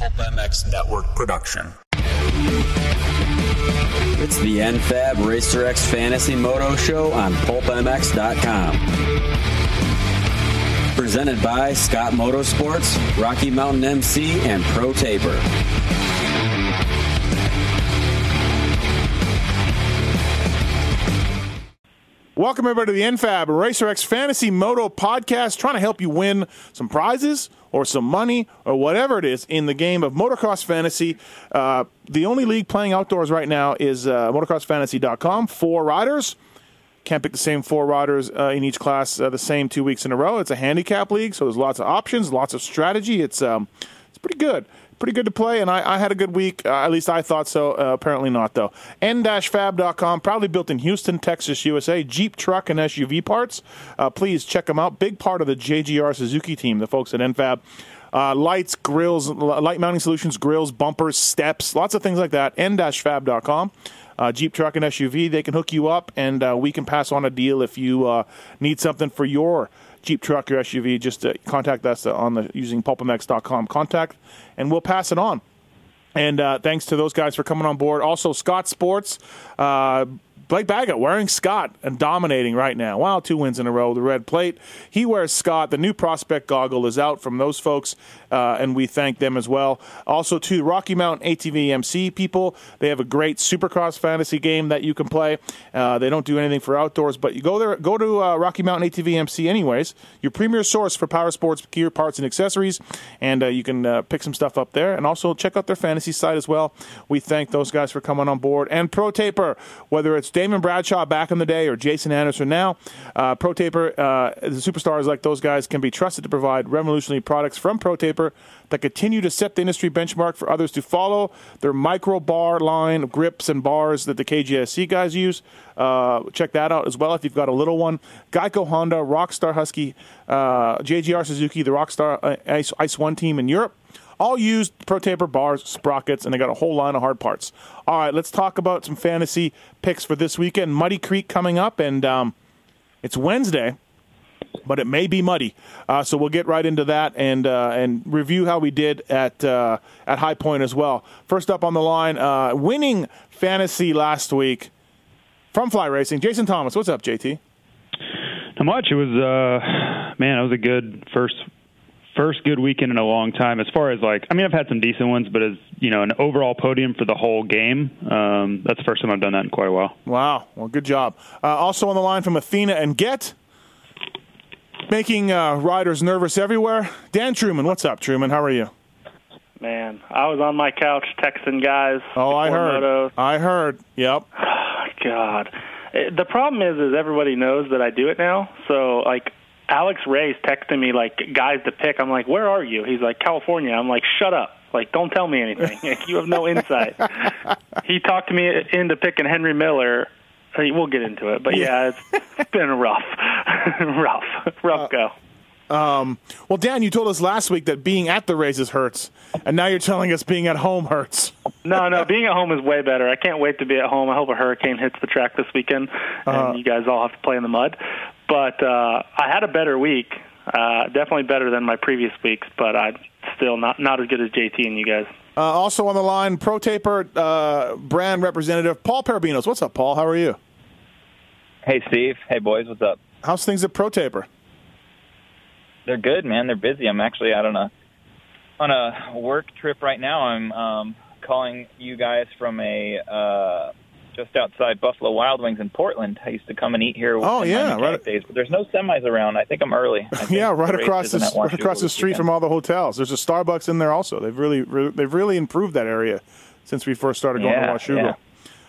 Pulp MX Network production. It's the NFAB Racer X Fantasy Moto Show on PulpMX.com. Presented by Scott Motorsports, Rocky Mountain MC, and Pro Taper. Welcome everybody to the NFAB Racer X Fantasy Moto Podcast, trying to help you win some prizes or some money or whatever it is in the game of motocross fantasy. Uh, the only league playing outdoors right now is uh, motocrossfantasy.com. Four riders. Can't pick the same four riders uh, in each class uh, the same two weeks in a row. It's a handicap league, so there's lots of options, lots of strategy. It's um, it's pretty good pretty good to play, and I, I had a good week. Uh, at least I thought so. Uh, apparently not, though. N-Fab.com, proudly built in Houston, Texas, USA. Jeep, truck, and SUV parts. Uh, please check them out. Big part of the JGR Suzuki team, the folks at NFAB. Uh, lights, grills, light mounting solutions, grills, bumpers, steps, lots of things like that. N-Fab.com. Uh, Jeep, truck, and SUV, they can hook you up, and uh, we can pass on a deal if you uh, need something for your Jeep truck or SUV, just contact us on the using pulpmx.com contact, and we'll pass it on. And uh, thanks to those guys for coming on board. Also, Scott Sports. Uh, Blake Baggett wearing Scott and dominating right now. Wow, two wins in a row. The red plate. He wears Scott. The new prospect goggle is out from those folks, uh, and we thank them as well. Also, to Rocky Mountain ATV MC people, they have a great Supercross fantasy game that you can play. Uh, they don't do anything for outdoors, but you go there, go to uh, Rocky Mountain ATV MC anyways. Your premier source for power sports gear, parts, and accessories, and uh, you can uh, pick some stuff up there. And also check out their fantasy site as well. We thank those guys for coming on board. And Pro Taper, whether it's Damon Bradshaw back in the day or Jason Anderson now. Uh, Pro Taper, uh, the superstars like those guys can be trusted to provide revolutionary products from Pro Taper that continue to set the industry benchmark for others to follow. Their micro bar line grips and bars that the KGSC guys use. Uh, check that out as well if you've got a little one. Geico Honda, Rockstar Husky, uh, JGR Suzuki, the Rockstar uh, Ice, Ice One team in Europe all used Pro Taper bars, sprockets, and they got a whole line of hard parts. All right, let's talk about some fantasy picks for this weekend. Muddy Creek coming up, and um, it's Wednesday, but it may be muddy. Uh, so we'll get right into that and uh, and review how we did at uh, at High Point as well. First up on the line, uh, winning fantasy last week from Fly Racing, Jason Thomas. What's up, JT? Not much. It was uh, man, it was a good first first good weekend in a long time. As far as like, I mean, I've had some decent ones, but as you know, an overall podium for the whole game, um, that's the first time I've done that in quite a while. Wow, well, good job. Uh, also on the line from Athena and Get, making uh, riders nervous everywhere. Dan Truman, what's up, Truman? How are you? Man, I was on my couch texting guys. Oh, I heard. Motos. I heard. Yep. God, the problem is, is everybody knows that I do it now. So like Alex Ray's texting me like guys to pick. I'm like, where are you? He's like California. I'm like, shut up. Like, don't tell me anything. Like, you have no insight. he talked me into picking Henry Miller. We'll get into it, but yeah, it's been rough, rough, rough uh, go. Um, well, Dan, you told us last week that being at the races hurts, and now you're telling us being at home hurts. no, no, being at home is way better. I can't wait to be at home. I hope a hurricane hits the track this weekend, and uh, you guys all have to play in the mud. But uh, I had a better week, uh, definitely better than my previous weeks, but I'm still not not as good as JT and you guys. Uh, also on the line, Pro Taper uh, brand representative Paul Parabinos. What's up, Paul? How are you? Hey, Steve. Hey, boys. What's up? How's things at Pro Taper? they're good, man. They're busy. I'm actually out on a on a work trip right now. I'm um, calling you guys from a uh, just outside Buffalo Wild Wings in Portland. I used to come and eat here. Oh yeah, right. Days, but there's no semis around. I think I'm early. Think yeah, right across the right across the street from all the hotels. There's a Starbucks in there also. They've really, really they've really improved that area since we first started going yeah, to Washougal.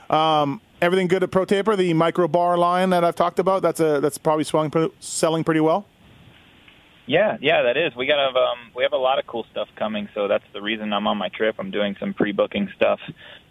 Yeah. Um, everything good at Pro Taper, the micro bar line that I've talked about. That's a that's probably swung, selling pretty well. Yeah, yeah, that is. We got a um, we have a lot of cool stuff coming, so that's the reason I'm on my trip. I'm doing some pre-booking stuff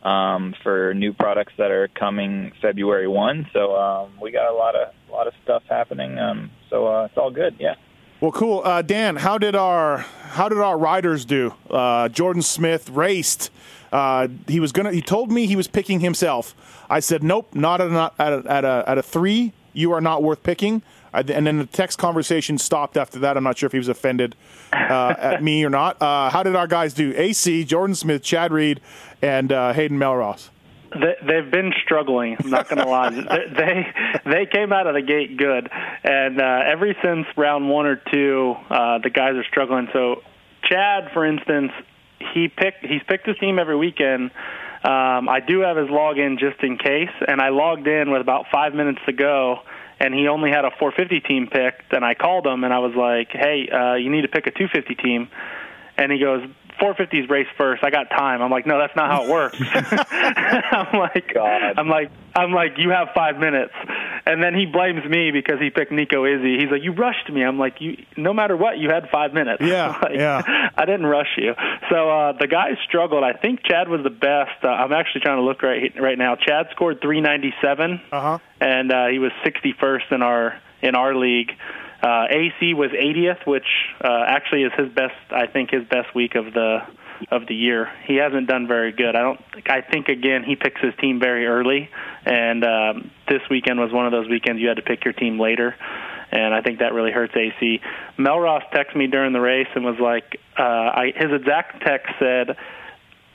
um, for new products that are coming February one. So um, we got a lot of a lot of stuff happening. Um, so uh, it's all good. Yeah. Well, cool. Uh, Dan, how did our how did our riders do? Uh, Jordan Smith raced. Uh, he was gonna. He told me he was picking himself. I said, nope, not at a, at a, at a, at a three. You are not worth picking. I, and then the text conversation stopped after that. I'm not sure if he was offended uh, at me or not. Uh, how did our guys do? AC, Jordan Smith, Chad Reed, and uh, Hayden Mellross. They, they've been struggling. I'm not going to lie. they they came out of the gate good, and uh, ever since round one or two, uh, the guys are struggling. So, Chad, for instance, he picked he's picked his team every weekend. Um, I do have his login just in case, and I logged in with about five minutes to go, and he only had a 450 team picked. And I called him, and I was like, "Hey, uh, you need to pick a 250 team." And he goes, 450s race first. I got time. I'm like, no, that's not how it works. I'm like, God. I'm like, I'm like, you have five minutes. And then he blames me because he picked Nico Izzi. He's like, you rushed me. I'm like, you, no matter what, you had five minutes. Yeah, like, yeah. I didn't rush you. So uh, the guys struggled. I think Chad was the best. Uh, I'm actually trying to look right right now. Chad scored 397, uh-huh. and uh, he was 61st in our in our league. Uh, AC was 80th, which uh, actually is his best. I think his best week of the of the year. He hasn't done very good. I don't. I think again he picks his team very early, and um, this weekend was one of those weekends you had to pick your team later. And I think that really hurts AC. Mellross texted me during the race and was like, uh, I, his exact text said,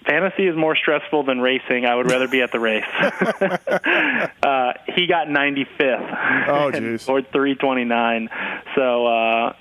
fantasy is more stressful than racing. I would rather be at the race. uh, he got 95th. Oh, jeez. Or 329. So uh,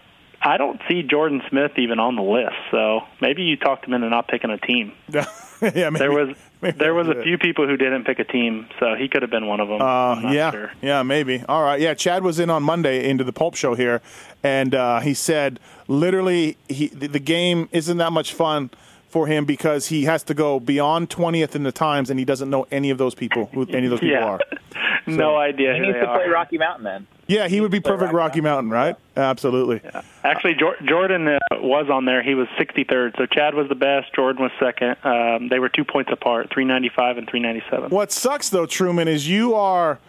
I don't see Jordan Smith even on the list. So maybe you talked him into not picking a team. yeah, maybe, there was there was a few people who didn't pick a team, so he could have been one of them. Uh, yeah, sure. yeah, maybe. All right, yeah. Chad was in on Monday into the Pulp Show here, and uh, he said literally he the game isn't that much fun for him because he has to go beyond twentieth in the times, and he doesn't know any of those people who any of those people Yeah. are. no idea He needs they to play. Rocky Mountain then. Yeah, he would be perfect Rocky Rocky Mountain, right? Absolutely. Actually, Jor- Jordan uh, was on there. He was 63rd. So Chad was the best. Jordan was second. Um, they were two points apart, 395 and 397. What sucks though, Truman, is you are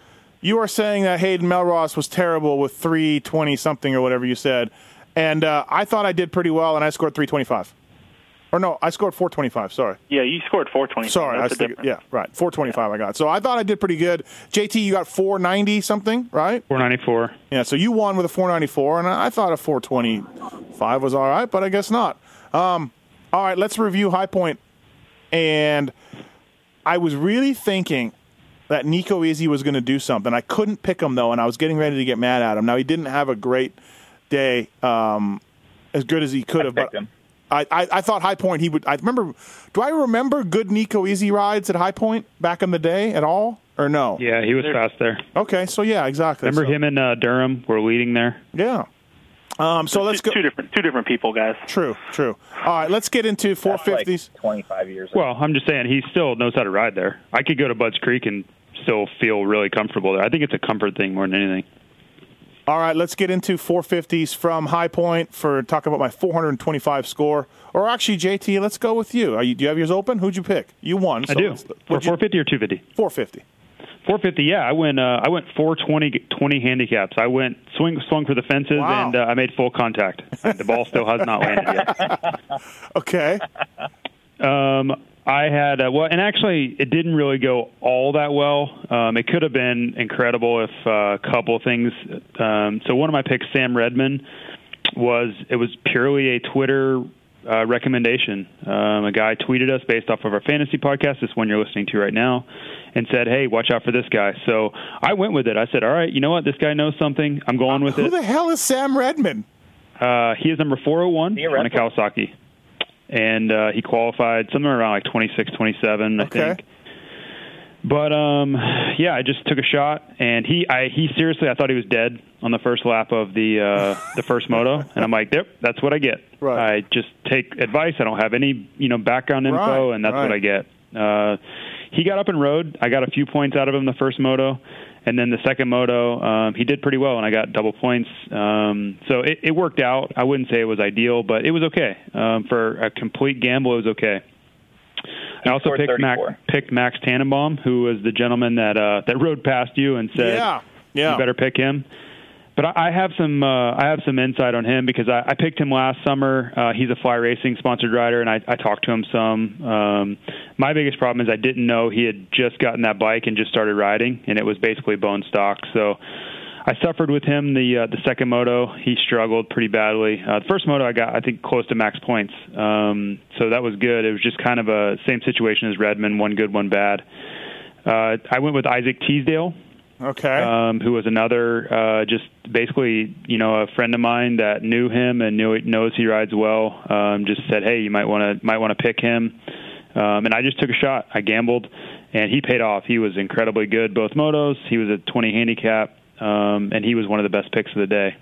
you are saying that Hayden Mellross was terrible with three twenty something or whatever you said, and uh, I thought I did pretty well, and I scored three twenty five. Or no, I scored four twenty five. Sorry, Yeah, you scored 420. sorry, I That's was the thinking, difference. yeah, right, four twenty five. I got. So I thought I did pretty good. JT, you got four ninety something, right? 494. Yeah, so you won with a 494, and I thought a 425 was all right, but I guess not. Um, all right, let's review High Point. And I was really thinking that Nico Izzi was going to do something. I couldn't pick him, though, and I was getting ready to get mad at him. Now, he didn't have a great day, um, as good as he could have, but him. I, I, I thought High Point, he would. I remember, do I remember good Nico Izzi rides at High Point back in the day at all? Or no? Yeah, he was fast there. Okay, so yeah, exactly. Remember So- him and uh, Durham were leading there? Yeah. Um, so let's two, go. two different two different people, guys. True, true. All right, let's get into That's 450s. like 25 years ago. Well, I'm just saying he still knows how to ride there. I could go to Budds Creek and still feel really comfortable there. I think it's a comfort thing more than anything. All right, let's get into 450s from High Point for talking about my 425 score. Or actually, JT, let's go with you. Are you do you have yours open? Who'd you pick? You won. I do. For what'd you- 450 or 250? 450. 450. Yeah, I went. Uh, I went 420 20 handicaps. I went swing swung for the fences Wow. and uh, I made full contact. the ball still has not landed yet. Okay. Um, I had uh, well, and actually, it didn't really go all that well. Um, it could have been incredible if uh, a couple things. Um, so one of my picks, Sam Redman, was it was purely a Twitter uh, recommendation. Um, a guy tweeted us based off of our fantasy podcast, this one you're listening to right now, and said, "Hey, watch out for this guy." So I went with it. I said, "All right, you know what? This guy knows something. I'm going with Who it." Who the hell is Sam Redman? Uh, he is number 401 He a on a Red Bull? Kawasaki. And uh, he qualified somewhere around like 26, 27, I Okay. think. But um, yeah, I just took a shot, and he, I, he seriously, I thought he was dead on the first lap of the uh, the first moto, and I'm like, yep, that's what I get. Right. I just take advice. I don't have any, you know, background info, Right, and that's right. what I get. Uh, he got up and rode. I got a few points out of him the first moto, and then the second moto, um, he did pretty well, and I got double points. Um, so it, it worked out. I wouldn't say it was ideal, but it was okay um, for a complete gamble. It was okay. I also picked Mac, 34. picked Max Tannenbaum, who was the gentleman that uh, that rode past you and said, Yeah. Yeah. you better pick him." But I I have some uh, I have some insight on him because I, I picked him last summer. Uh, he's a Fly Racing sponsored rider, and I, I talked to him some. Um, my biggest problem is I didn't know he had just gotten that bike and just started riding, and it was basically bone stock. So I suffered with him the uh, the second moto. He struggled pretty badly. Uh, the first moto I got I think close to max points, um, so that was good. It was just kind of a same situation as Redmond, one good, one bad. Uh, I went with Isaac Teasdale, Okay. um, who was another uh, just basically you know a friend of mine that knew him and knew knows he rides well. Um, just said, hey, you might want to might want to pick him, um, and I just took a shot. I gambled, and he paid off. He was incredibly good both motos. He was a 20 handicap, um, and he was one of the best picks of the day.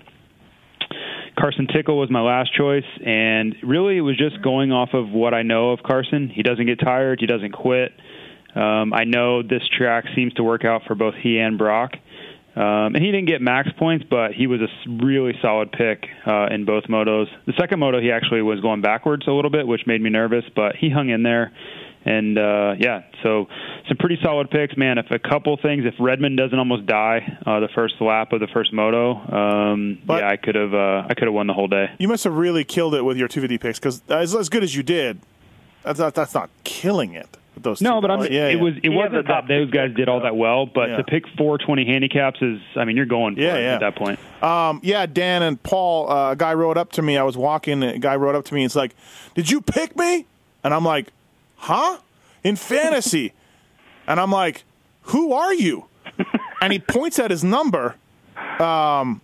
Carson Tickle was my last choice, and really it was just going off of what I know of Carson. He doesn't get tired. He doesn't quit. Um, I know this track seems to work out for both he and Brock. Um, and he didn't get max points, but he was a really solid pick uh, in both motos. The second moto, he actually was going backwards a little bit, which made me nervous, but he hung in there. And uh, yeah, so some pretty solid picks, man. If a couple things, if Redmond doesn't almost die uh, the first lap of the first moto, um, yeah, I could have uh, I could have won the whole day. you must have really killed it with your 250 picks because as, as good as you did, that's not, that's not killing it. With those No, but I'm. guys. yeah, it yeah. was. It He wasn't that top those guys did all that well, but Yeah. to pick 420 handicaps is. I mean, you're going Yeah, yeah. at that point. Um, yeah, Dan and Paul, uh, a guy wrote up to me. I was walking, a guy wrote up to me. and It's like, "Did you pick me?" And I'm like, "Huh?" In fantasy, and I'm like, "Who are you?" And he points at his number, um,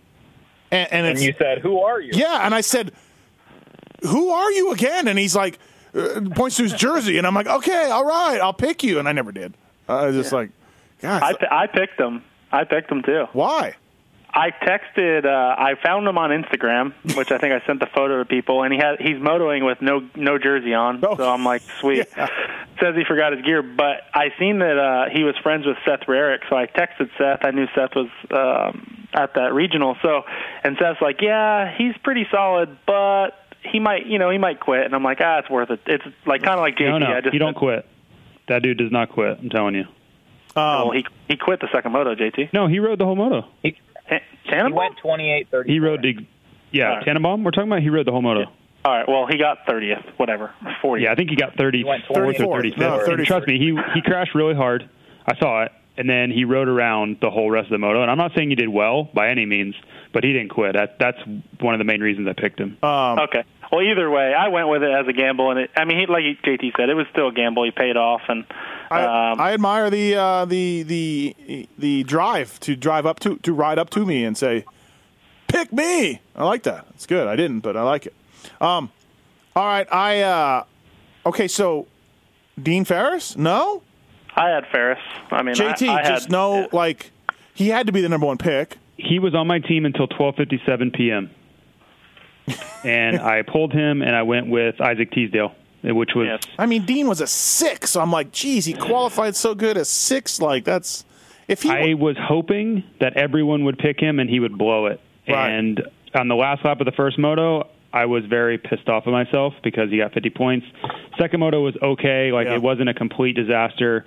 and, and And you said, "Who are you?" yeah, and I said, "Who are you again?" And he's like, uh, points to his jersey, and I'm like, "Okay, all right, I'll pick you." And I never did. I was just like, "God, I, picked him. I picked him too. why?" I texted. Uh, I found him on Instagram, which I think I sent the photo to people, and he had he's motoing with no no jersey on. Oh. So I'm like, sweet. Yeah. Says he forgot his gear, but I seen that uh, he was friends with Seth Rarick, so I texted Seth. I knew Seth was um, at that regional, so and Seth's like, yeah, he's pretty solid, but he might, you know, he might quit. And I'm like, ah, it's worth it. It's like kind of like JT. No, no, I just you don't quit. That dude does not quit. I'm telling you. well, he he quit the second moto, JT. No, he rode the whole moto. He, Ta- he Tannenbaum? went 28 30. He rode the. Yeah, All right. Tannenbaum. We're talking about. He rode the whole moto. All right. Well, he got 30th, whatever, 40th. Yeah, I think he got 34th went or 34th. 35th. No, And 34th. trust me, he he crashed really hard. I saw it, and then he rode around the whole rest of the moto. And I'm not saying he did well by any means, but he didn't quit. That that's one of the main reasons I picked him. Okay. Well, either way, I went with it as a gamble, and it, I mean, he, like JT said, it was still a gamble. He paid off, and I, um, I admire the uh, the the the drive to drive up to to ride up to me and say, "Pick me." I like that. It's good. I didn't, but I like it. Um, all right. I uh, okay. So, Dean Ferris? No. I had Ferris. I mean, JT I, I just had, no. Like he had to be the number one pick. He was on my team until 12:57 p.m. and I pulled him, and I went with Isaac Teasdale, eh, which was Yes. I mean, Dean was a six. So I'm like, geez, he qualified so good as six. Like that's if he. I was hoping that everyone would pick him and he would blow it. Right. And on the last lap of the first moto, I was very pissed off at myself because he got 50 points. Second moto was okay, like Yeah. it wasn't a complete disaster.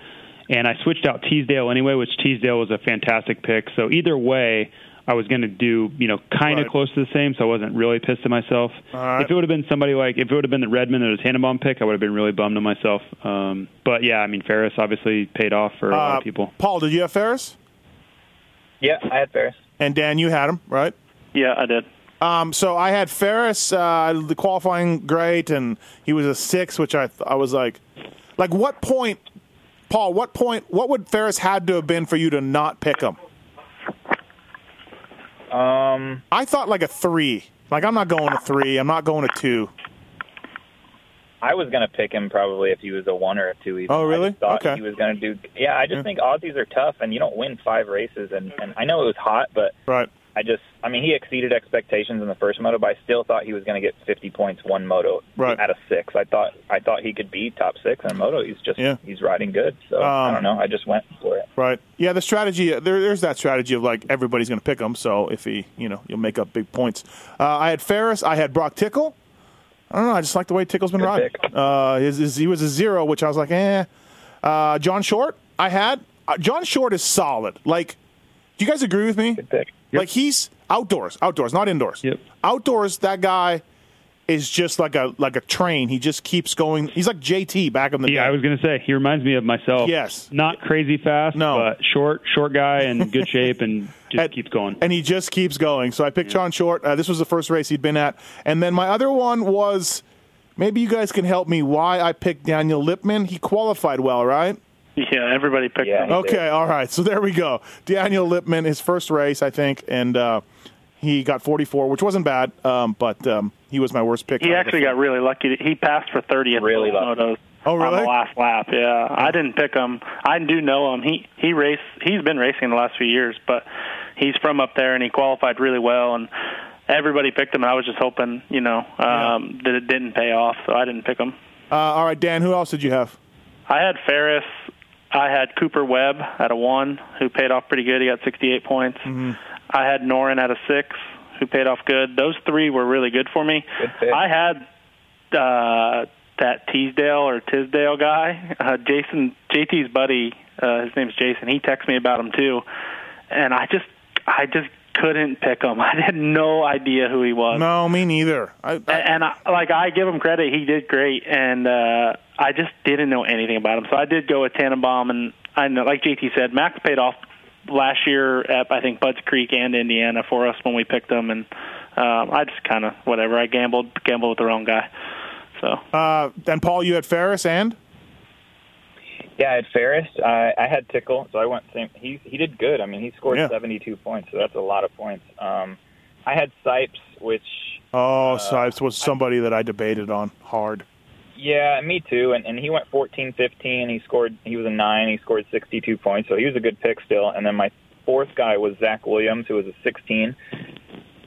And I switched out Teasdale anyway, which Teasdale was a fantastic pick. So either way, I was going to do, you know, kind of Right. close to the same, so I wasn't really pissed at myself. right. If it would have been somebody like, if it would have been the Redmond or the Tannenbaum pick, I would have been really bummed at myself. Um, but yeah, I mean, Ferris obviously paid off for a lot uh, of people. Paul, did you have Ferris? Yeah, I had Ferris. And Dan, you had him, right? yeah, I did. Um, so I had Ferris, uh, the qualifying great, and he was a six, which I I was like, like what point, Paul? What point? What would Ferris had to have been for you to not pick him? Um, I thought like a three. Like I'm not going to three. I'm not going to two. I was gonna pick him probably if he was a one or a two. Even. Oh, really? I thought Okay. he was gonna do. Yeah, I just think Aussies are tough, and you don't win five races. And and I know it was hot, but Right. I just, I mean, he exceeded expectations in the first moto, but I still thought he was going to get 50 points one moto Right. out of six. I thought, I thought he could be top six in a moto. He's just, Yeah. he's riding good. So I Um, don't know. I just went for it. Right. Yeah, the strategy there, there's that strategy of like everybody's going to pick him. So if he, you know, you'll make up big points. Uh, I had Ferris. I had Brock Tickle. I don't know. I just like the way Tickle's been Good riding. Uh, his, his, he was a zero, which I was like, eh. Uh, John Short. I had uh, John Short is solid. Like, do you guys agree with me? Good pick. Like he's outdoors, outdoors, not indoors. Yep. Outdoors, that guy is just like a like a train. He just keeps going. He's like JT back in the Yeah, day. I was going to say he reminds me of myself. Yes. not crazy fast. No. but short, short guy in good shape and just And- keeps going. and he just keeps going. So I picked John Short. Uh, this was the first race he'd been at, and then my other one was maybe you guys can help me why I picked Daniel Lipman. He qualified well, right? Yeah, everybody picked Yeah. him. Okay, all right. So there we go. Daniel Lipman, his first race, I think, and uh, he got 44, which wasn't bad, um, but um, he was my worst pick. He actually got really lucky. He passed for 30th Really in lucky. motos Oh, on the last lap. Yeah, I didn't pick him. I do know him. He he raced. He's been racing the last few years, but he's from up there and he qualified really well. And everybody picked him. And I was just hoping, you know, um, that it didn't pay off, so I didn't pick him. Uh, all right, Dan, who else did you have? I had Ferris. I had Cooper Webb at a one, who paid off pretty good. He got 68 points. I had Norin at a six, who paid off good. Those three were really good for me. Good. I had uh, that Teasdale or Tisdale guy, uh, Jason JT's buddy. Uh, his name's Jason. He texted me about him too, and I just, I just couldn't pick him. I had no idea who he was. No, me neither. I, I, And I, like I give him credit, he did great, and uh, I just didn't know anything about him. So I did go with Tannenbaum, and I know, like JT said, Max paid off last year at I think Budds Creek and Indiana for us when we picked him, and um, I just kind of whatever. I gambled, gambled with the wrong guy. So uh, and Paul, you had Ferris and Yeah, I had Ferris. I, I had Tickle, so I went same. He he did good. I mean, he scored Yeah. 72 points, so that's a lot of points. Um, I had Sipes, which oh, Sipes was somebody that I debated on hard. yeah, me too. And and he went 14, 15. He scored. He was a nine. He scored 62 points, so he was a good pick still. And then my fourth guy was Zach Williams, who was a 16.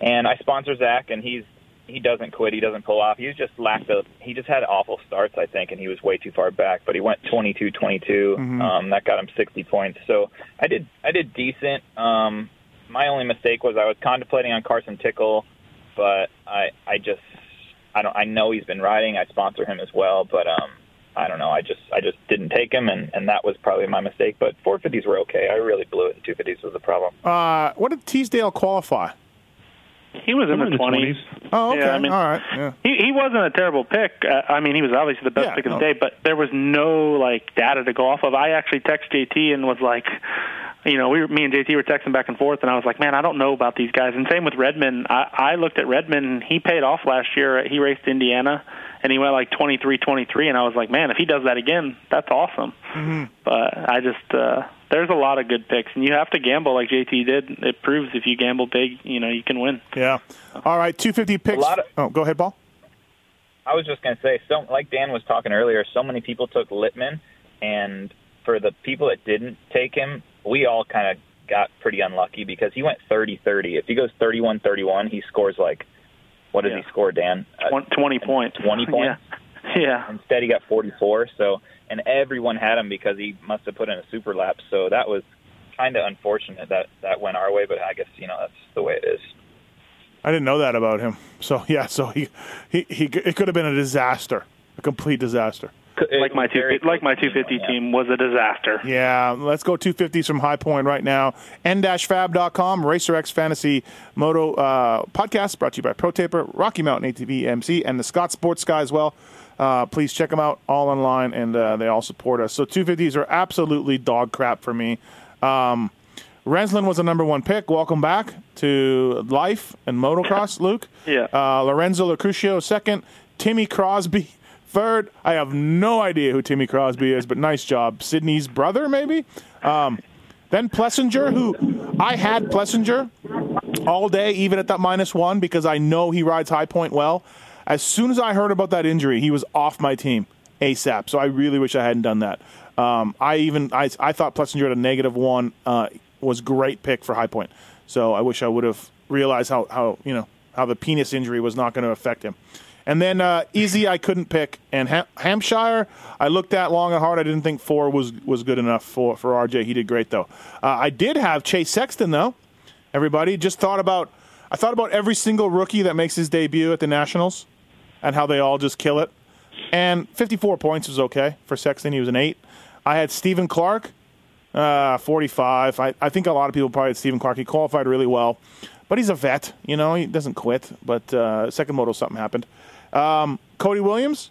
And I sponsor Zach, and he's he doesn't quit. He doesn't pull off. He's just lacked a. He just had awful starts, I think, and he was way too far back. But he went 22, 22. Um, that got him 60 points. So I did I did decent. Um, my only mistake was I was contemplating on Carson Tickle, but I I just I don't I know he's been riding. I sponsor him as well, but um I don't know. I just I just didn't take him, and and that was probably my mistake. But 450s were okay. I really blew it. 250s was the problem. Uh, what did Teasdale qualify? He was in Somewhere the twenties. Oh, okay. Yeah, I mean- all right. Yeah. He he wasn't a terrible pick. Uh, I mean, he was obviously the best Yeah, pick of the no. day, but there was no like data to go off of. I actually texted JT and was like, you know, we were, me and JT were texting back and forth, and I was like, man, I don't know about these guys. And same with Redmond. I, I looked at Redmond. And he paid off last year. He raced Indiana, and he went like twenty three, twenty three, and I was like, man, if he does that again, that's awesome. Mm-hmm. But I just uh, there's a lot of good picks, and you have to gamble like JT did. It proves if you gamble big, you know, you can win. Yeah. All right. 250 picks. lot of- oh, go ahead, Paul. I was just gonna say, so like Dan was talking earlier, so many people took Littman, and for the people that didn't take him, we all kind of got pretty unlucky because he went 30-30. If he goes 31-31, he scores like what does Yeah. he score, Dan? Uh, Twenty points. 20 points? Yeah. Yeah. Instead, he got 44. So, and everyone had him because he must have put in a super lap. So that was kind of unfortunate that that went our way. But I guess you know that's the way it is. I didn't know that about him. So yeah. So he he, he it could have been a disaster, a complete disaster. like my two like my 250 you know, yeah. team was a disaster. Yeah, let's go 250s from High Point right now. N-fab.com, RacerX Fantasy Moto uh, podcast brought to you by Pro ProTaper, Rocky Mountain ATV MC, and the Scott Sports Guy as well. Uh, please check them out all online, and uh, they all support us. So 250s are absolutely dog crap for me. Um, Renzland was the number one pick. Welcome back to life and motocross, Luke. Yeah. Uh, Lorenzo Locurcio second. Timmy Crosby third. I have no idea who Timmy Crosby is, but nice job. Sydney's brother, maybe. Um, then Plessinger, who I had Plessinger all day, even at that minus one, because I know he rides High Point well. As soon as I heard about that injury, he was off my team ASAP. So I really wish I hadn't done that. Um, I even I, I thought Plessinger at a negative one uh, was great pick for High Point. So I wish I would have realized how, how you know how the penis injury was not going to affect him. And then uh, Izzi, I couldn't pick. And Ham- Hampshire, I looked at long and hard. I didn't think four was was good enough for for RJ. He did great though. Uh, I did have Chase Sexton though. Everybody just thought about. I thought about every single rookie that makes his debut at the Nationals, and how they all just kill it. And 54 points was okay for Sexton. He was an eight. I had Stephen Clark, uh, 45. I, I think a lot of people probably had Stephen Clark. He qualified really well, but he's a vet. You know, he doesn't quit. But uh, second moto, something happened. Um, Cody Williams,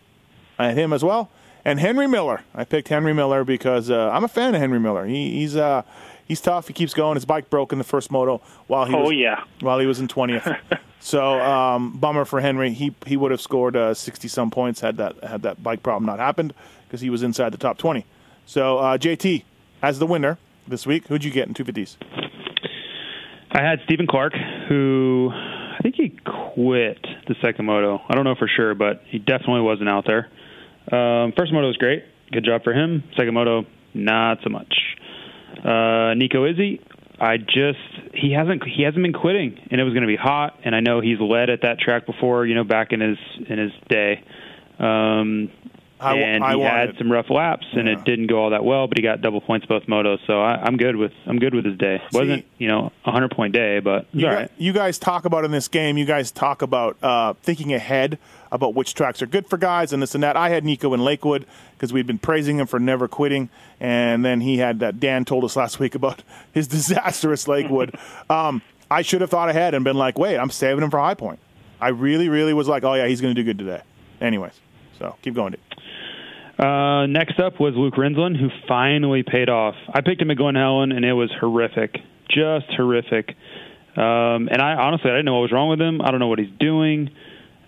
I had him as well, and Henry Miller. I picked Henry Miller because uh, I'm a fan of Henry Miller. He, he's uh, he's tough. He keeps going. His bike broke in the first moto while he Oh was yeah. while he was in twentieth. so um, bummer for Henry. He he would have scored sixty some points had that had that bike problem not happened because he was inside the top twenty. So uh, JT as the winner this week. Who'd you get in two fifties? I had Stephen Clark, who I think he quit the second moto. I don't know for sure, but he definitely wasn't out there. Um, first moto was great, good job for him. Second moto, not so much. Uh, Nico Izzi, I just he hasn't he hasn't been quitting, and it was going to be hot, and I know he's led at that track before, you know, back in his in his day. Um, I and I he wanted- had some rough laps, and Yeah. it didn't go all that well. But he got double points both motos, so I, I'm good with I'm good with his day. wasn't you know a hundred point day, but it's You, all guys, right. you guys talk about in this game. You guys talk about uh, thinking ahead about which tracks are good for guys and this and that. I had Nico in Lakewood because we'd been praising him for never quitting, and then he had that. Dan told us last week about his disastrous Lakewood. um, I should have thought ahead and been like, "Wait, I'm saving him for High Point." I really, really was like, "Oh yeah, he's going to do good today." Anyways, so keep going. Uh, next up was Luke Renzland, who finally paid off. I picked him at Glen Helen, and it was horrific, just horrific. Um, and I honestly, I didn't know what was wrong with him. I don't know what he's doing,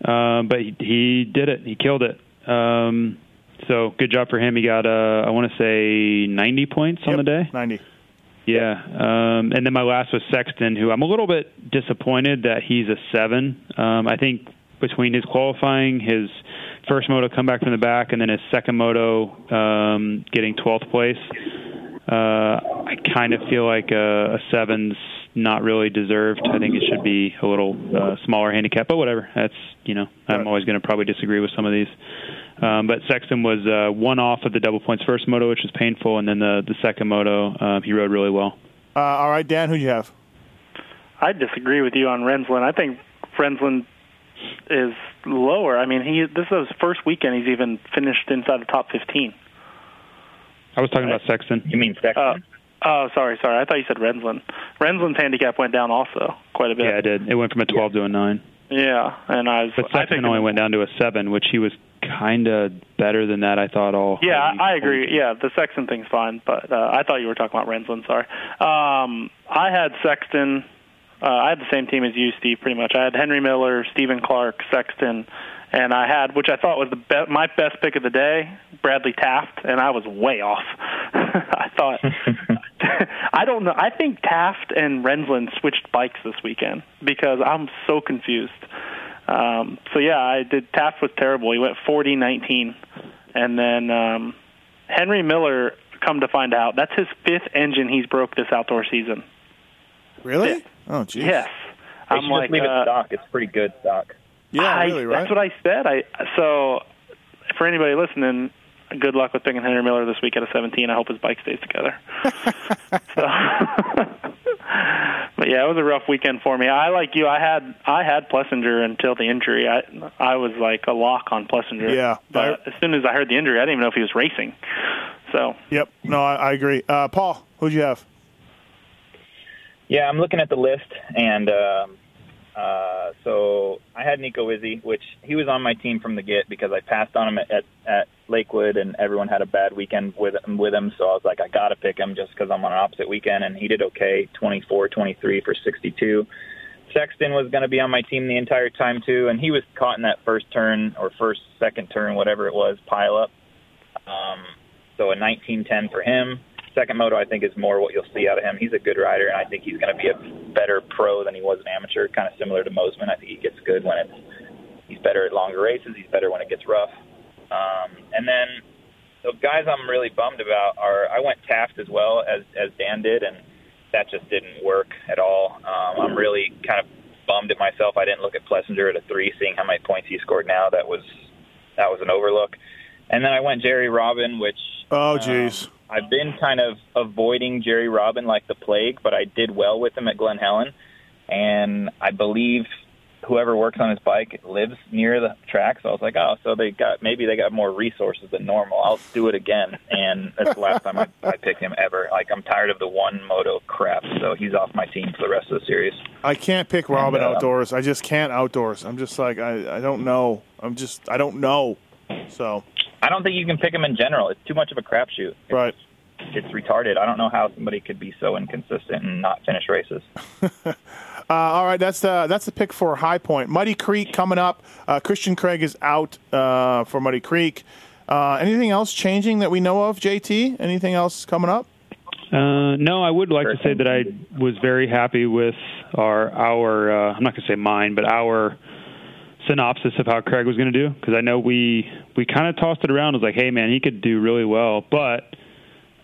um, but he, he did it. He killed it. Um, so good job for him. He got, uh, I want to say, 90 points on the day. ninety. Yeah. Um, and then my last was Sexton, who I'm a little bit disappointed that he's a seven. Um, I think between his qualifying, his first moto comeback from the back, and then his second moto um, getting 12th place, uh, I kind of feel like a, a seven's not really deserved. I think it should be a little uh, smaller handicap, but whatever. That's you know I'm always going to probably disagree with some of these. Um, but Sexton was uh, one off of the double points first moto, which was painful, and then the the second moto um, he rode really well. Uh, all right, Dan, who do you have? I disagree with you on Renzland. I think Renzland is lower. I mean, he this is his first weekend he's even finished inside the top 15. I was talking about Sexton. You mean Sexton? Uh, oh, sorry, sorry. I thought you said Renzland. Renzland's handicap went down also quite a bit. Yeah, I did. It went from a 12 to a 9. Yeah, and I was. But I Sexton only went down to a 7, which he was kind of better than that, I thought. all Yeah, all I week. agree. Yeah, the Sexton thing's fine, but uh, I thought you were talking about Renzland. Sorry. Um, I had Sexton. Uh, I had the same team as you, Steve. Pretty much. I had Henry Miller, Stephen Clark, Sexton, and I had, which I thought was the be- my best pick of the day, Bradley Taft, and I was way off. I thought. I don't know. I think Taft and Renzland switched bikes this weekend because I'm so confused. Um, so yeah, I did. Taft was terrible. He went 40-19, and then um, Henry Miller. Come to find out, that's his fifth engine he's broke this outdoor season. Really? Yeah. Oh, geez. Yes, They I'm like, just leave uh, it stock. It's pretty good stock. Yeah, I, really, right? That's what I said. I so for anybody listening, good luck with picking Henry Miller this week at a 17. I hope his bike stays together. so, but yeah, it was a rough weekend for me. I like you. I had I had Plessinger until the injury. I I was like a lock on Plessinger. Yeah. but as soon as I heard the injury, I didn't even know if he was racing. So Yep. No, I, I agree. Uh, Paul, who'd you have? Yeah, I'm looking at the list, and um, uh, so I had Nico Izzi, which he was on my team from the get because I passed on him at, at, at Lakewood, and everyone had a bad weekend with with him. So I was like, I got to pick him just because I'm on an opposite weekend, and he did okay, 24, 23 for 62. Sexton was going to be on my team the entire time too, and he was caught in that first turn or first second turn, whatever it was, pile up. Um, so a 1910 for him. Second moto, I think, is more what you'll see out of him. He's a good rider, and I think he's going to be a better pro than he was an amateur. Kind of similar to Mosiman. I think he gets good when it's he's better at longer races. He's better when it gets rough. Um, and then the guys I'm really bummed about are I went Taft as well as as Dan did, and that just didn't work at all. Um, I'm really kind of bummed at myself. I didn't look at Plessinger at a three, seeing how many points he scored now. That was that was an overlook. And then I went Jerry Robin, which Oh, um, jeez. I've been kind of avoiding Jerry Robin like the plague, but I did well with him at Glen Helen, and I believe whoever works on his bike lives near the track. So I was like, oh, so they got maybe they got more resources than normal. I'll do it again, and that's the last time I, I picked him ever. Like I'm tired of the one moto crap. so he's off my team for the rest of the series. I can't pick Robin And, uh, outdoors. I just can't outdoors. I'm just like I, I don't know. I'm just I don't know. So I don't think you can pick him in general. It's too much of a crapshoot. It's, right. It's retarded. I don't know how somebody could be so inconsistent and not finish races. Uh, all right, that's the that's the pick for High Point. Muddy Creek coming up. Uh, Christian Craig is out uh, for Muddy Creek. Uh, anything else changing that we know of, JT? Anything else coming up? Uh, no, I would like to say that I was very happy with our our uh, I'm not going to say mine, but our synopsis of how Craig was going to do because I know we we kind of tossed it around. It was like, hey man, he could do really well, but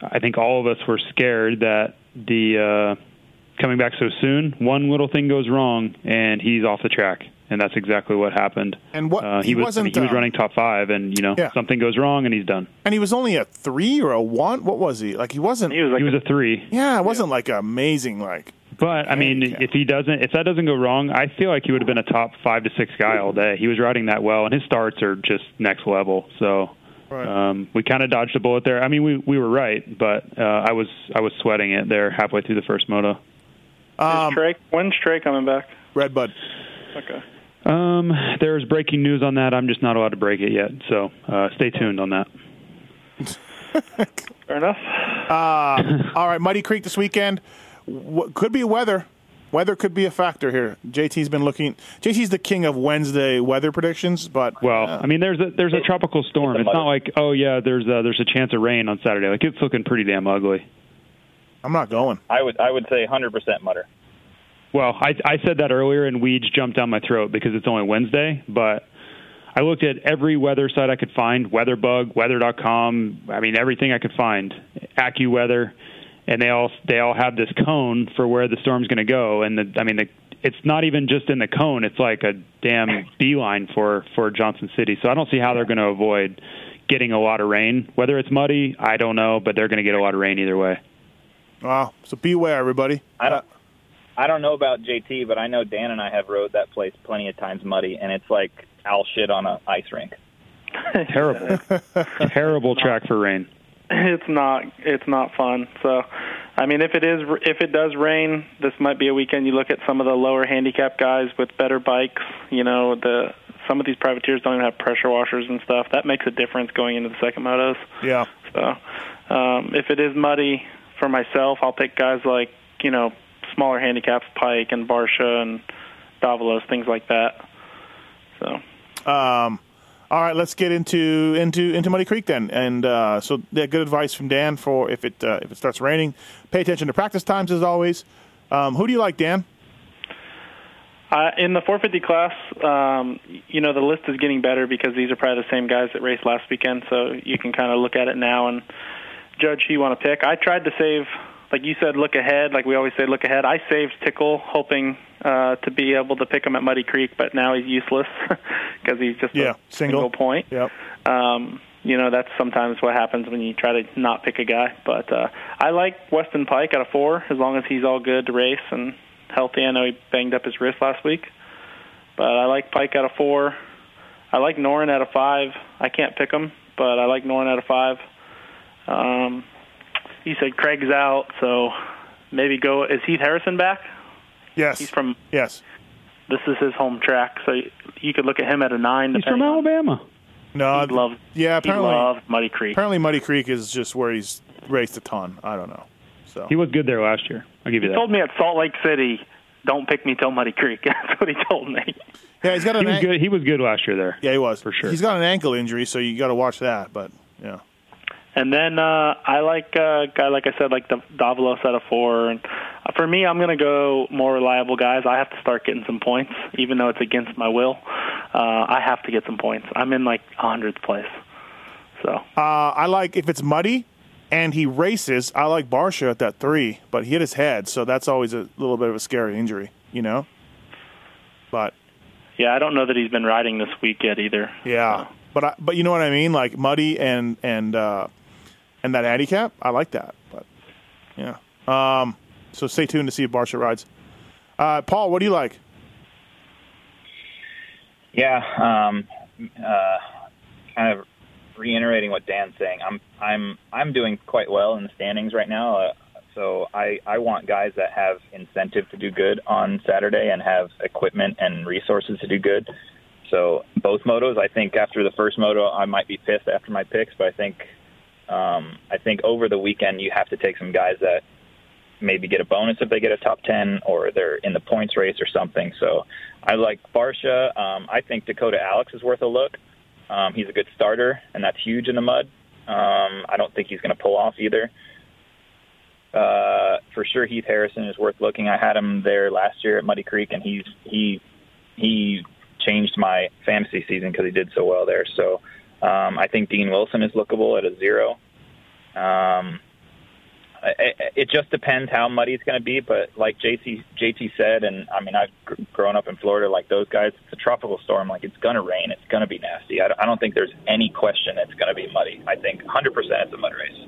I think all of us were scared that the uh, coming back so soon, one little thing goes wrong and he's off the track. And that's exactly what happened. And what uh, he, he, was wasn't he was um, running top five, and you know Yeah. something goes wrong, and he's done. and he was only a three or a one. What was he? Like he wasn't. He was like he was a three. yeah, it wasn't like amazing. Like But I mean, Handicap. if he doesn't, if that doesn't go wrong, I feel like he would have been a top five to six guy all day. He was riding that well, and his starts are just next level. So Right. um, we kind of dodged a bullet there. I mean, we we were right, but uh, I was I was sweating it there halfway through the first moto. um, Is Trey, when's Trey coming back? Red Bud. Okay. Um, there's breaking news on that. I'm just not allowed to break it yet, so uh, stay tuned on that. Fair enough. All right, Muddy Creek this weekend. What could be weather. Weather could be a factor here. JT's been looking. JT's the king of Wednesday weather predictions, but Well, uh, I mean, there's a there's a tropical storm. It's not like oh yeah, there's a, there's a chance of rain on Saturday. Like it's looking pretty damn ugly. I'm not going. I would I would say 100% mutter. Well, I, I said that earlier, and weeds jumped down my throat because it's only Wednesday. But I looked at every weather site I could find: WeatherBug, Weather.com. I mean, everything I could find, AccuWeather, and they all they all have this cone for where the storm's going to go. And the, I mean, the, it's not even just in the cone; it's like a damn beeline for for Johnson City. So I don't see how they're going to avoid getting a lot of rain. Whether it's muddy, I don't know, but they're going to get a lot of rain either way. Wow. So beware, everybody. I don't I don't know about JT, but I know Dan and I have rode that place plenty of times muddy, and it's like owl shit on a ice rink. Terrible, terrible track for rain. It's not it's not fun. So, I mean, if it is if it does rain, this might be a weekend. You look at some of the lower handicap guys with better bikes. You know, the some of these privateers don't even have pressure washers and stuff. That makes a difference going into the second motos. Yeah. So, um, if it is muddy for myself, I'll pick guys like you know smaller handicaps, Peick and Barcia and Davalos, things like that. So. Um, all right, let's get into into into Muddy Creek then. And uh, so, yeah, good advice from Dan for if it uh, if it starts raining, pay attention to practice times as always. Um, who do you like, Dan? Uh, in the 450 class, um, you know, the list is getting better because these are probably the same guys that raced last weekend, so you can kind of look at it now and judge who you want to pick. I tried to save, like you said, look ahead, like we always say, look ahead. I saved Tickle, hoping uh, to be able to pick him at Muddy Creek, but now he's useless because he's just Yeah, a single. point. Yep. Um, you know, that's sometimes what happens when you try to not pick a guy. But uh, I like Weston Peick at a four, as long as he's all good to race and healthy. I know he banged up his wrist last week, but I like Peick at a four. I like Norin at a five. I can't pick him, but I like Norin at a five. Um, he said Craig's out, so maybe go. Is Heath Harrison back? Yes. He's from. yes. This is his home track, so you could look at him at a nine. He's from depending on- Alabama. No. He loves. yeah. apparently He Apparently. loves Muddy Creek. Apparently, Muddy Creek is just where he's raced a ton. I don't know. So He was good there last year. I'll give you He that. He told me at Salt Lake City, "Don't pick me till Muddy Creek." That's what he told me. yeah, he's got He was an- good. He was good last year there. Yeah, he was For sure. He's got an ankle injury, so you got to watch that. But yeah. And then uh, I like uh, guy like I said, like the Davalos at a four. And uh, for me, I'm going to go more reliable guys. I have to start getting some points, even though it's against my will. Uh, I have to get some points. I'm in like hundredth place. So Uh, I like if it's muddy and he races. I like Barcia at that three, but he hit his head, so that's always a little bit of a scary injury, you know. But yeah, I don't know that he's been riding this week yet either. yeah, but I, but you know what I mean, like muddy and and uh, and that handicap. I like that, but yeah. Um, so stay tuned to see if Barcia rides. Uh, Paul, what do you like? Yeah, um, uh, kind of reiterating what Dan's saying. I'm I'm I'm doing quite well in the standings right now. Uh, So I, I want guys that have incentive to do good on Saturday and have equipment and resources to do good. So both motos, I think after the first moto, I might be pissed after my picks, but I think um, I think over the weekend you have to take some guys that maybe get a bonus if they get a top 10 or they're in the points race or something. So I like Barcia. Um, I think Dakota Alix is worth a look. Um, he's a good starter, and that's huge in the mud. Um, I don't think he's going to pull off either. Uh, for sure, Heath Harrison is worth looking. I had him there last year at Muddy Creek, and he's he he changed my fantasy season because he did so well there. So um, I think Dean Wilson is lookable at a zero. Um, it just depends how muddy it's going to be. But like JT JT said, and I mean I've grown up in Florida like those guys. It's a tropical storm. Like it's going to rain. It's going to be nasty. I don't think there's any question it's going to be muddy. I think 100 percent it's a mud race.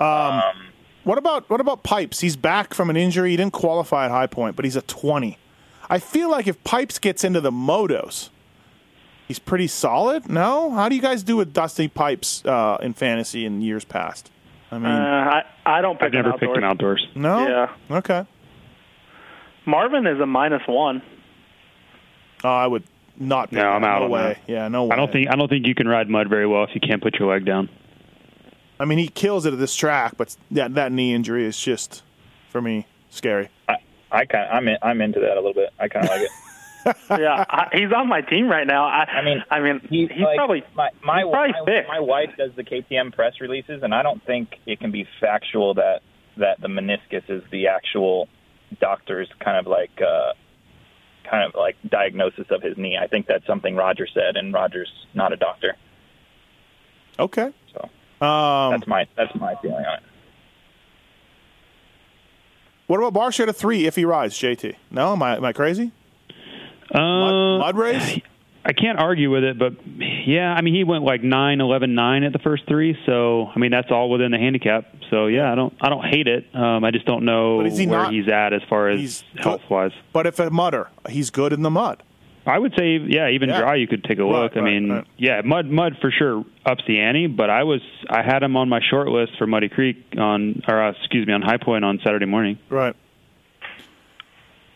Um, um, what about what about Pipes? He's back from an injury. He didn't qualify at High Point, but he's a 20. I feel like if Pipes gets into the motos, he's pretty solid. No, how do you guys do with Dusty Pipes uh, in fantasy in years past? I mean, uh, I I don't pick. I've never picked an outdoors. No. Yeah. Okay. Marvin is a minus one. Oh, I would not. no, I'm out. No on way. That. Yeah, no way. I don't think I don't think you can ride mud very well if you can't put your leg down. I mean, he kills it at this track, but that that knee injury is just for me scary. I, I kind I'm in, I'm into that a little bit. I kind of like it. yeah, I, he's on my team right now. I, I mean, I mean, he's, he's like, probably my my, he's probably my, fixed. my wife does the KTM press releases, and I don't think it can be factual that that the meniscus is the actual doctor's kind of like uh, kind of like diagnosis of his knee. I think that's something Roger said, and Roger's not a doctor. Okay. So um, that's my that's my feeling on it. What about Barcia at a three if he rides, JT? No, am I am I crazy? Uh, mud, mud race? I can't argue with it, but yeah, I mean he went like nine, eleven, nine at the first three, so I mean that's all within the handicap. So yeah, I don't I don't hate it. Um, I just don't know he where not, he's at as far as health wise. But if a mudder, he's good in the mud. I would say, yeah, even yeah. dry, you could take a look. Right, I mean, right. yeah, mud, mud for sure ups the ante. But I was, I had him on my short list for Muddy Creek on, or uh, excuse me, on High Point on Saturday morning. Right.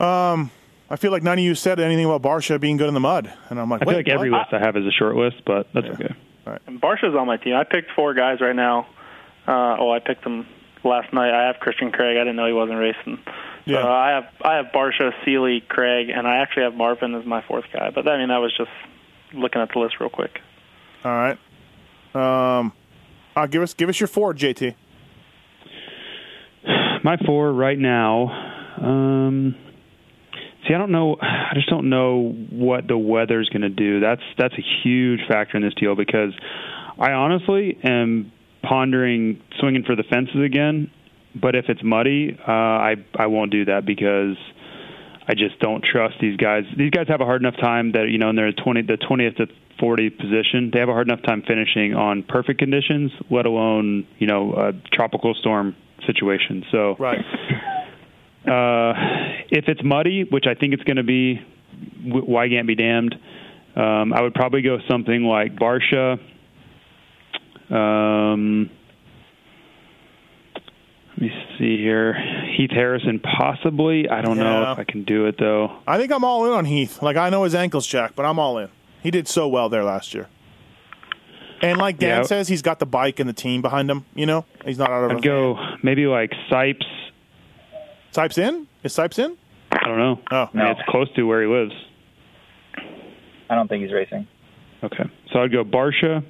Um, I feel like none of you said anything about Barcia being good in the mud, and I'm like, I feel Wait, like every what? list I have is a short list, but that's Yeah. okay. And Barcia's on my team. I picked four guys right now. Uh, oh, I picked them last night. I have Christian Craig. I didn't know he wasn't racing. Yeah. So I have I have Barcia, Seely, Craig, and I actually have Marvin as my fourth guy. But I mean, that was just looking at the list real quick. All right. Um, uh, give us give us your four, JT. My four right now. Um, see, I don't know. I just don't know what the weather's going to do. That's that's a huge factor in this deal because I honestly am pondering swinging for the fences again. But if it's muddy, uh, I I won't do that because I just don't trust these guys. These guys have a hard enough time that you know in their twenty the twentieth to forty position. They have a hard enough time finishing on perfect conditions, let alone you know a tropical storm situation. So Right. Uh, if it's muddy, which I think it's going to be, why can't be damned? Um, I would probably go something like Barcia. Um, let me see here. Heath Harrison, possibly. I don't know Yeah. if I can do it though. I think I'm all in on Heath. Like I know his ankle's jacked, but I'm all in. He did so well there last year. And like Dan Yeah. says, he's got the bike and the team behind him. You know, he's not out of. I'd go maybe like Sipes. Sipes in? Is Sipes in? I don't know. Oh. I mean, No. it's close to where he lives. I don't think he's racing. Okay. So I'd go Barcia.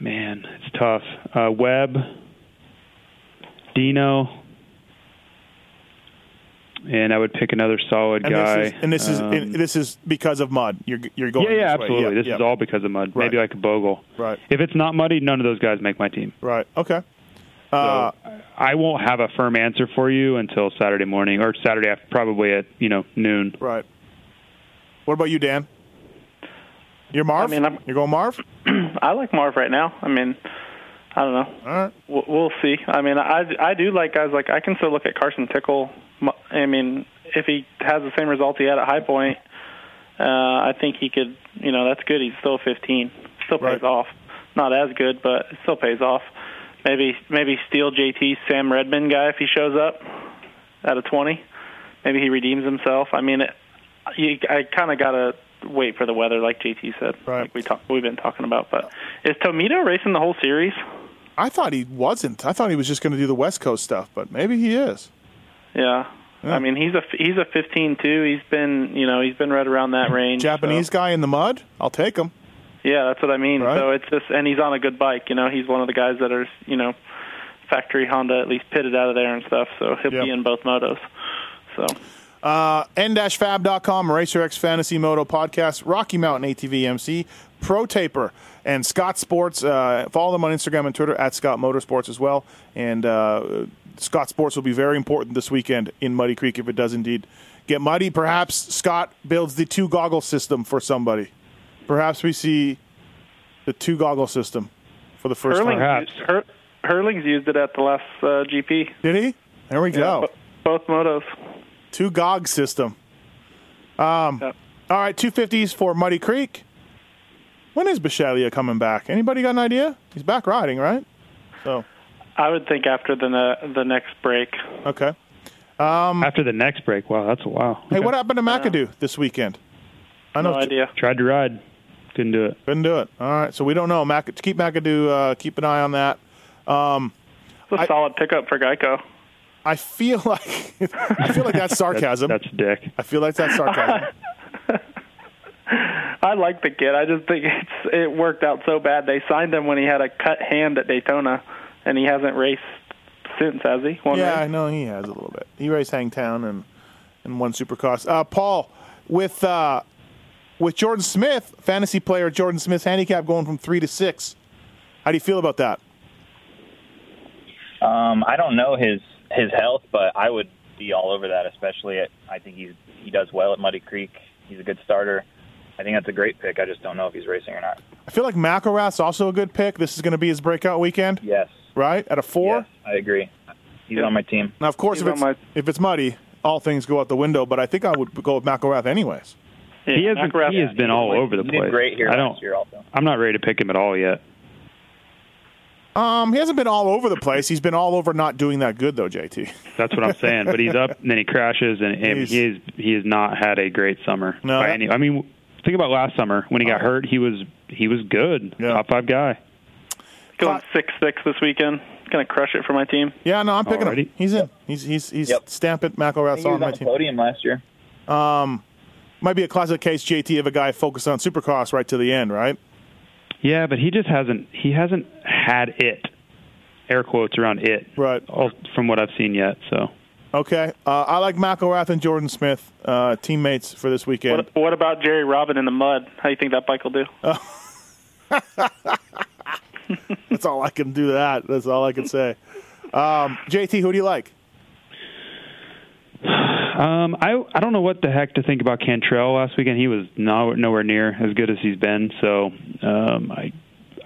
Man, it's tough. Uh, Webb, Dino, and I would pick another solid And guy. this is and this is Um, and this is because of mud. You're you're going. yeah, yeah, this way. absolutely. Yeah, this yeah. is all because of mud. Right. Maybe like a Bogle. Right. If it's not muddy, none of those guys make my team. right. Okay. So Uh, I won't have a firm answer for you until Saturday morning or Saturday after, probably at you know noon. right. What about you, Dan? You're Marv. I mean, I'm- you're going Marv. I like Marv right now. I mean, I don't know. All right. We'll, we'll see. I mean, I I do like guys like I can still look at Carson Tickle. I mean, if he has the same result he had at High Point, uh, I think he could. You know, that's good. He's still 15. Still pays Right. off. Not as good, but it still pays off. Maybe maybe steal JT's Sam Redmond guy if he shows up at a 20. Maybe he redeems himself. I mean, it, you, I kind of gotta wait for the weather, like JT said, Right. like we talk, we've been talking about. But is Tomito racing the whole series? I thought he wasn't. I thought he was just going to do the West Coast stuff, but maybe he is. Yeah. Yeah. I mean, he's a he's a 15 too. He's been you know he's been right around that range. Japanese so- guy in the mud. I'll take him. Yeah, that's what I mean. Right. So it's just, and he's on a good bike. You know, he's one of the guys that are, you know, factory Honda at least pitted out of there and stuff. So he'll Yep. be in both motos. So Uh, n-fab.com, RacerX Fantasy Moto Podcast, Rocky Mountain ATV MC, Pro Taper, and Scott Sports. Uh, follow them on Instagram and Twitter at Scott Motorsports as well. And uh, Scott Sports will be very important this weekend in Muddy Creek if it does indeed get muddy. Perhaps Scott builds the two goggle system for somebody. Perhaps we see the two goggle system for the first Herlings, time. Used, Hur, Herlings used it at the last uh, GP. Did he? There we go. Bo- both motos. Two GOG system. Um, Yep. All right, 250s for Muddy Creek. When is Bishalia coming back? Anybody got an idea? He's back riding, right? So, I would think after the ne- the next break. okay. After the next break, wow, that's a wow. Hey, Okay. what happened to McAdoo this weekend? I know No idea. Tried to ride, didn't do it. couldn't do it. All right, so we don't know. Mac- keep McAdoo. Uh, keep an eye on that. It's a I- solid pickup for Geico. I feel like I feel like that's sarcasm. That's dick. I feel like that's sarcasm. I like the kid. I just think it's it worked out so bad. They signed him when he had a cut hand at Daytona, and he hasn't raced since, has he? One Yeah, I know he has a little bit. He raced Hangtown and and won Supercross. Uh, Paul, with uh, with Jordon Smith, fantasy player Jordon Smith's handicap going from three to six. How do you feel about that? Um, I don't know his his health, but I would be all over that. Especially at I think he's he does well at Muddy Creek. He's a good starter. I think that's a great pick. I just don't know if he's racing or not. I feel like McElrath's also a good pick. This is going to be his breakout weekend, Yes, right? At a four. yes, I agree. He's Yeah. on my team. Now, of course, He's if on it's my- if it's muddy, all things go out the window. But I think I would go with McElrath anyways. Yeah, He has been, he has been all over the place. did great here I don't. year also. I'm not ready to pick him at all yet. Um, he hasn't been all over the place. He's been all over not doing that good though, JT. That's what I'm saying. but he's up and then he crashes, and, and He's- he is he has not had a great summer. No, by that- any, I mean, think about last summer when he got hurt. He was he was good, Yeah. top five guy. going six six this weekend. Gonna crush it for my team. Yeah, no, I'm picking him. He's in. He's he's he's Yep. stamp it. I McElrath's think he on my the team. podium last year. Might be a classic case, JT, of a guy focused on Supercross right to the end, right? Yeah, but he just hasn't he hasn't had it. Air quotes around it. Right. All, from what I've seen yet. So Okay. Uh, I like McElrath and Jordon Smith, uh, teammates for this weekend. What, what about Jerry Robin in the mud? How do you think that bike will do? That's all I can do. That. That's all I can say. Um, JT, who do you like? Um, I I don't know what the heck to think about Cantrell last weekend. He was no, nowhere near as good as he's been. So um, I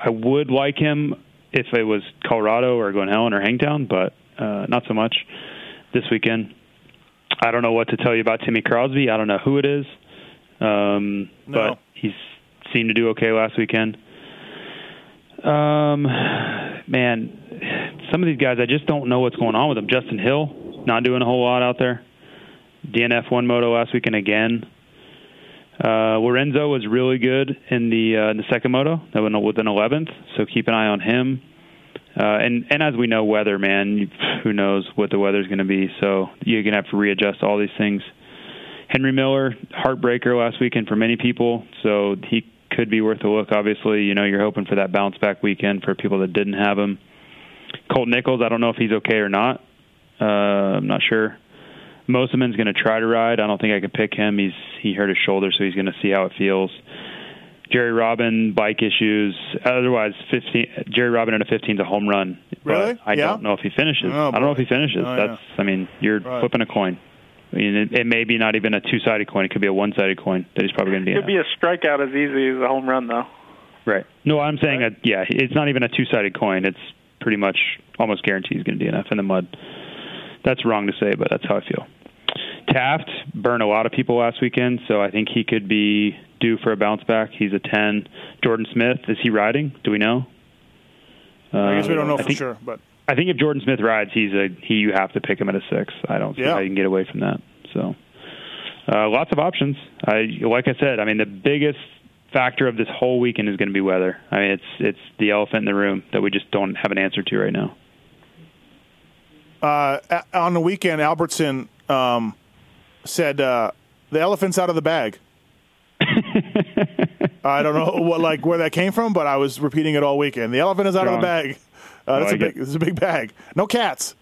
I would like him if it was Colorado or Glen Helen or Hangtown, but uh, not so much this weekend. I don't know what to tell you about Timmy Crosby. I don't know who it is, um, No. but he's seemed to do okay last weekend. Um, man, some of these guys I just don't know what's going on with them. Justin Hill not doing a whole lot out there. DNF one moto last weekend again. Uh, Lorenzo was really good in the uh, in the second moto that went with an 11th, so keep an eye on him. Uh, and and as we know, weather, man, who knows what the weather's going to be? So you're going to have to readjust all these things. Henry Miller, heartbreaker last weekend for many people, so he could be worth a look. Obviously, you know you're hoping for that bounce back weekend for people that didn't have him. Colt Nichols, I don't know if he's okay or not. Uh, I'm not sure. Mosiman's going to try to ride. I don't think I could pick him. He's he hurt his shoulder, so he's going to see how it feels. Jerry Robin bike issues. Otherwise, 15. Jerry Robin at a 15 is a home run. Really? But I Yeah? don't know if he finishes. Oh, I don't know if he finishes. Oh, yeah. That's. I mean, you're Right. flipping a coin. I mean, it, it may be not even a two-sided coin. It could be a one-sided coin that he's probably going to be. Could in. be a strikeout as easy as a home run, though. Right. No, I'm saying, a, yeah, it's not even a two-sided coin. It's pretty much almost guaranteed he's going to DNF in the mud. That's wrong to say, but that's how I feel. Taft burned a lot of people last weekend, so I think he could be due for a bounce back. He's a 10. Jordon Smith, is he riding? Do we know? I guess we don't know for think- sure, but I think if Jordon Smith rides, he's a he. You have to pick him at a six. I don't see Yeah. how you can get away from that. So, uh, lots of options. I like I said. I mean, the biggest factor of this whole weekend is going to be weather. I mean, it's it's the elephant in the room that we just don't have an answer to right now. Uh, on the weekend, Albertson um, said uh, the elephant's out of the bag. I don't know what like where that came from, but I was repeating it all weekend. The elephant is out of the bag. Uh, that's like a big. it. This is a big bag. No cats.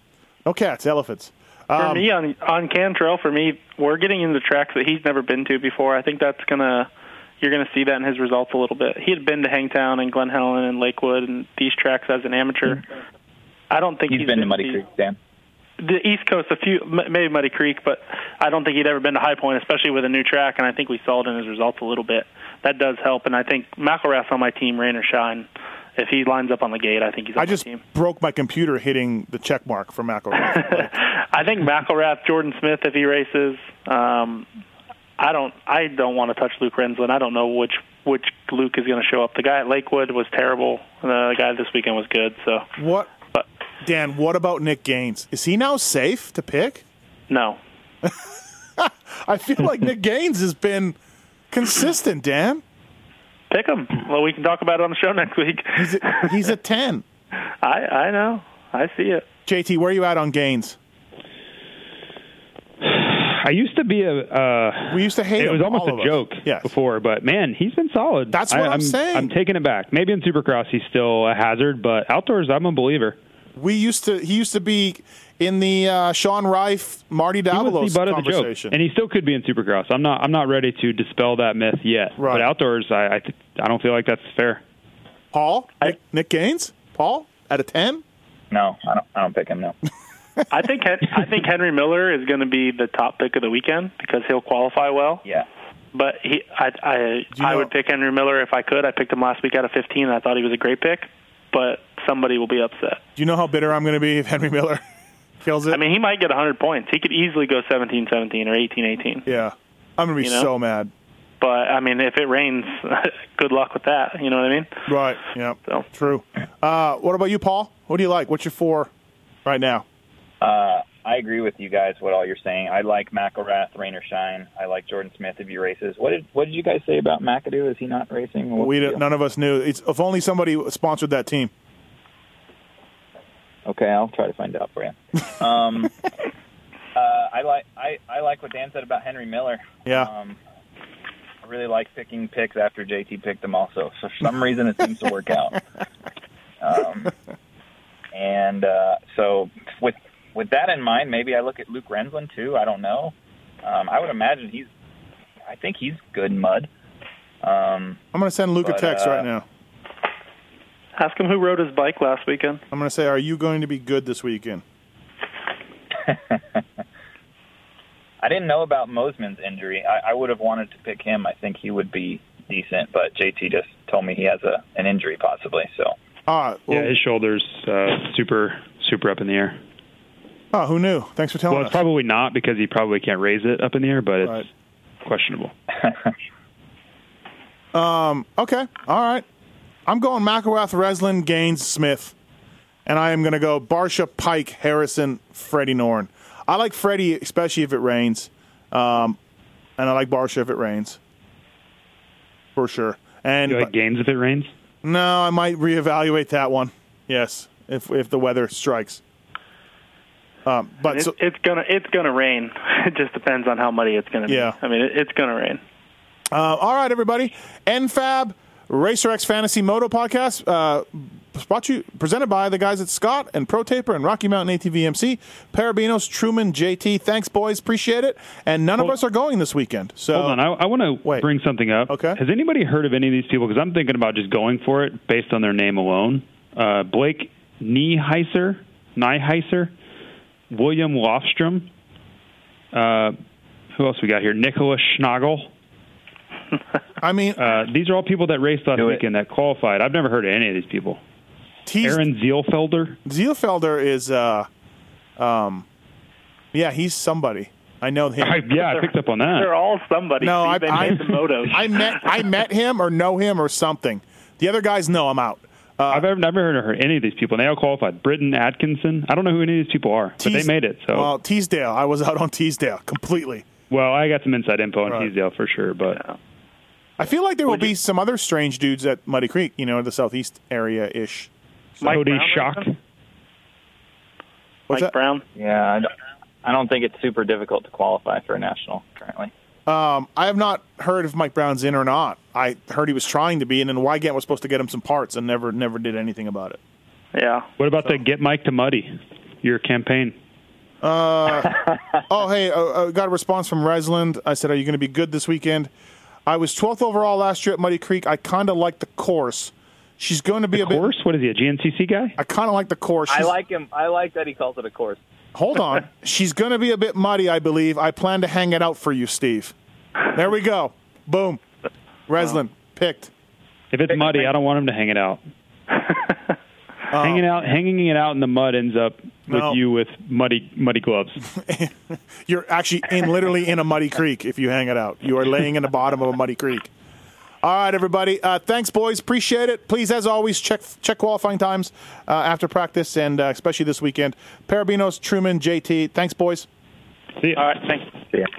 No cats. Elephants. For Um, me on on Cantrell, for me, we're getting into tracks that he's never been to before. I think that's gonna you're gonna see that in his results a little bit. He had been to Hangtown and Glen Helen and Lakewood and these tracks as an amateur. I don't think He's he's been to Muddy Creek, Dan. The East Coast, a few maybe Muddy Creek, but I don't think he'd ever been to High Point, especially with a new track. And I think we saw it in his results a little bit. That does help, and I think McElrath's on my team, rain or shine. If he lines up on the gate, I think he's on I just team. broke my computer hitting the check mark for. Like, I think McElrath, Jordon Smith, if he races, um, I don't. I don't want to touch Luke Renzland. I don't know which which Luke is going to show up. The guy at Lakewood was terrible. The guy this weekend was good. So, what, Dan? What about Nick Gaines? Is he now safe to pick? no, I feel like Nick Gaines has been consistent. Dan, pick him. Well, we can talk about it on the show next week. he's a, he's a ten. I I know. I see it. JT, where are you at on Gaines? I used to be a. Uh, We used to hate it him, was almost a joke Yes. before, but man, he's been solid. That's what I, I'm I'm saying. I'm taking it back. Maybe in Supercross he's still a hazard, but outdoors I'm a believer. We used to. He used to be in the uh, Sean Rife, Marty He Davalos the the joke, conversation. and he still could be in Supercross. I'm not. I'm not ready to dispel that myth yet. Right. But outdoors, I I, I don't feel like that's fair. Paul, Nick, Nick Gaines, Paul out of ten. No, I don't. I don't pick him. No. I think I think Henry Miller is going to be the top pick of the weekend because he'll qualify well. Yeah. But he, I, I, I know- would pick Henry Miller if I could. I picked him last week out of 15. And I thought he was a great pick, but somebody will be upset. Do you know how bitter I'm going to be if Henry Miller kills it? I mean, he might get 100 points. He could easily go 17-17 or 18-18. yeah, I'm going to be You know? so mad. But I mean, if it rains, good luck with that. You know what I mean? Right. Yeah. So True. Uh, what about you, Paul? What do you like? What's your four right now? Uh, I agree with you guys. What all you're saying. I like McElrath, rain or shine. I like Jordon Smith if he races. What did What did you guys say about McAdoo? Is he not racing? What's we the don't- deal? none of us knew. It's, if only somebody sponsored that team. Okay, I'll try to find out for you. Um, uh, I like I, I like what Dan said about Henry Miller. Yeah. Um, I really like picking picks after JT picked them also. So for some reason it seems to work out. Um, and uh, so with with that in mind, maybe I look at Luke Renzland too. I don't know. Um, I would imagine he's. I think he's good mud. Um, I'm going to send Luke a text uh, right now. Ask him who rode his bike last weekend. I'm going to say, "Are you going to be good this weekend?" I didn't know about Mosiman's injury. I, I would have wanted to pick him. I think he would be decent, but JT just told me he has a an injury possibly. So All right. Well, yeah, his shoulders uh, super super up in the air. oh, who knew? Thanks for telling Well, it's probably not because he probably can't raise it up in the air, but it's Right. questionable. Um, okay. All right. I'm going McElrath, Renzland, Gaines, Smith. And I am going to go Barcia, Peick, Harrison, Freddie Noren. I like Freddie, especially if it rains. Um, and I like Barcia if it rains. For sure. And You like gains if it rains? no, I might reevaluate that one. Yes, if if the weather strikes. Um, but It's, so, it's gonna it's gonna rain. It just depends on how muddy it's gonna be. Yeah. I mean, it, it's gonna rain. Uh, all right, everybody. NFAB Racer X Fantasy Moto Podcast. Uh, brought you, presented by the guys at Scott and Pro Taper and Rocky Mountain ATVMC. Parabinos, Truman, JT. Thanks, boys. Appreciate it. And none of us are going this weekend. So Hold on, I, I want to bring something up. Okay. Has anybody heard of any of these people? Because I'm thinking about just going for it based on their name alone. Uh, Blake Nieheiser, Nieheiser, William Lofstrom. Uh, who else we got here? Nicholas Schnagel. I mean, Uh, these are all people that raced last Do it. weekend that qualified. I've never heard of any of these people. he's, Aaron Zielfelder. Zielfelder is, uh, um, yeah, he's somebody. I know him. I, yeah, I picked up on that. They're all somebody. No, I, I, made the motos. I met I met him or know him or something. The other guys know I'm out. I've ever, never heard of any of these people. And they all qualified. Britton Atkinson. I don't know who any of these people are, but they made it. So, Well, well, Teasdale. I was out on Teasdale completely. Well, I got some inside info on Right. Teasdale for sure. But I feel like there will be some other strange dudes at Muddy Creek, you know, the southeast area ish. Mike Cody Brown, shocked. Nathan? What's Mike that? Brown. Yeah, I don't, I don't think it's super difficult to qualify for a national currently. Um, I have not heard if Mike Brown's in or not. I heard he was trying to be, and then Wygant was supposed to get him some parts, and never, never did anything about it. Yeah. what about the Get Mike to Muddy? Your campaign. Oh, hey, uh, uh, got a response from Renzland. I said, "Are you going to be good this weekend?" I was 12th overall last year at Muddy Creek. I kind of like the course. She's going to be a bit. Course? What is he? A GNCC guy? I kind of like the course. I like him. I like that he calls it a course. Hold on. She's going to be a bit muddy, I believe. I plan to hang it out for you, Steve. There we go. Boom. Renzland picked. If it's muddy, I don't want him to hang it out. hanging out, hanging it out in the mud ends up with No. you with muddy, muddy gloves. You're actually in literally in a muddy creek if you hang it out. You are laying in the bottom of a muddy creek. All right, everybody. Uh, thanks, boys. Appreciate it. Please, as always, check check qualifying times uh, after practice and uh, especially this weekend. Parabinos, Truman, JT. Thanks, boys. See ya. All right. Thanks. Yeah.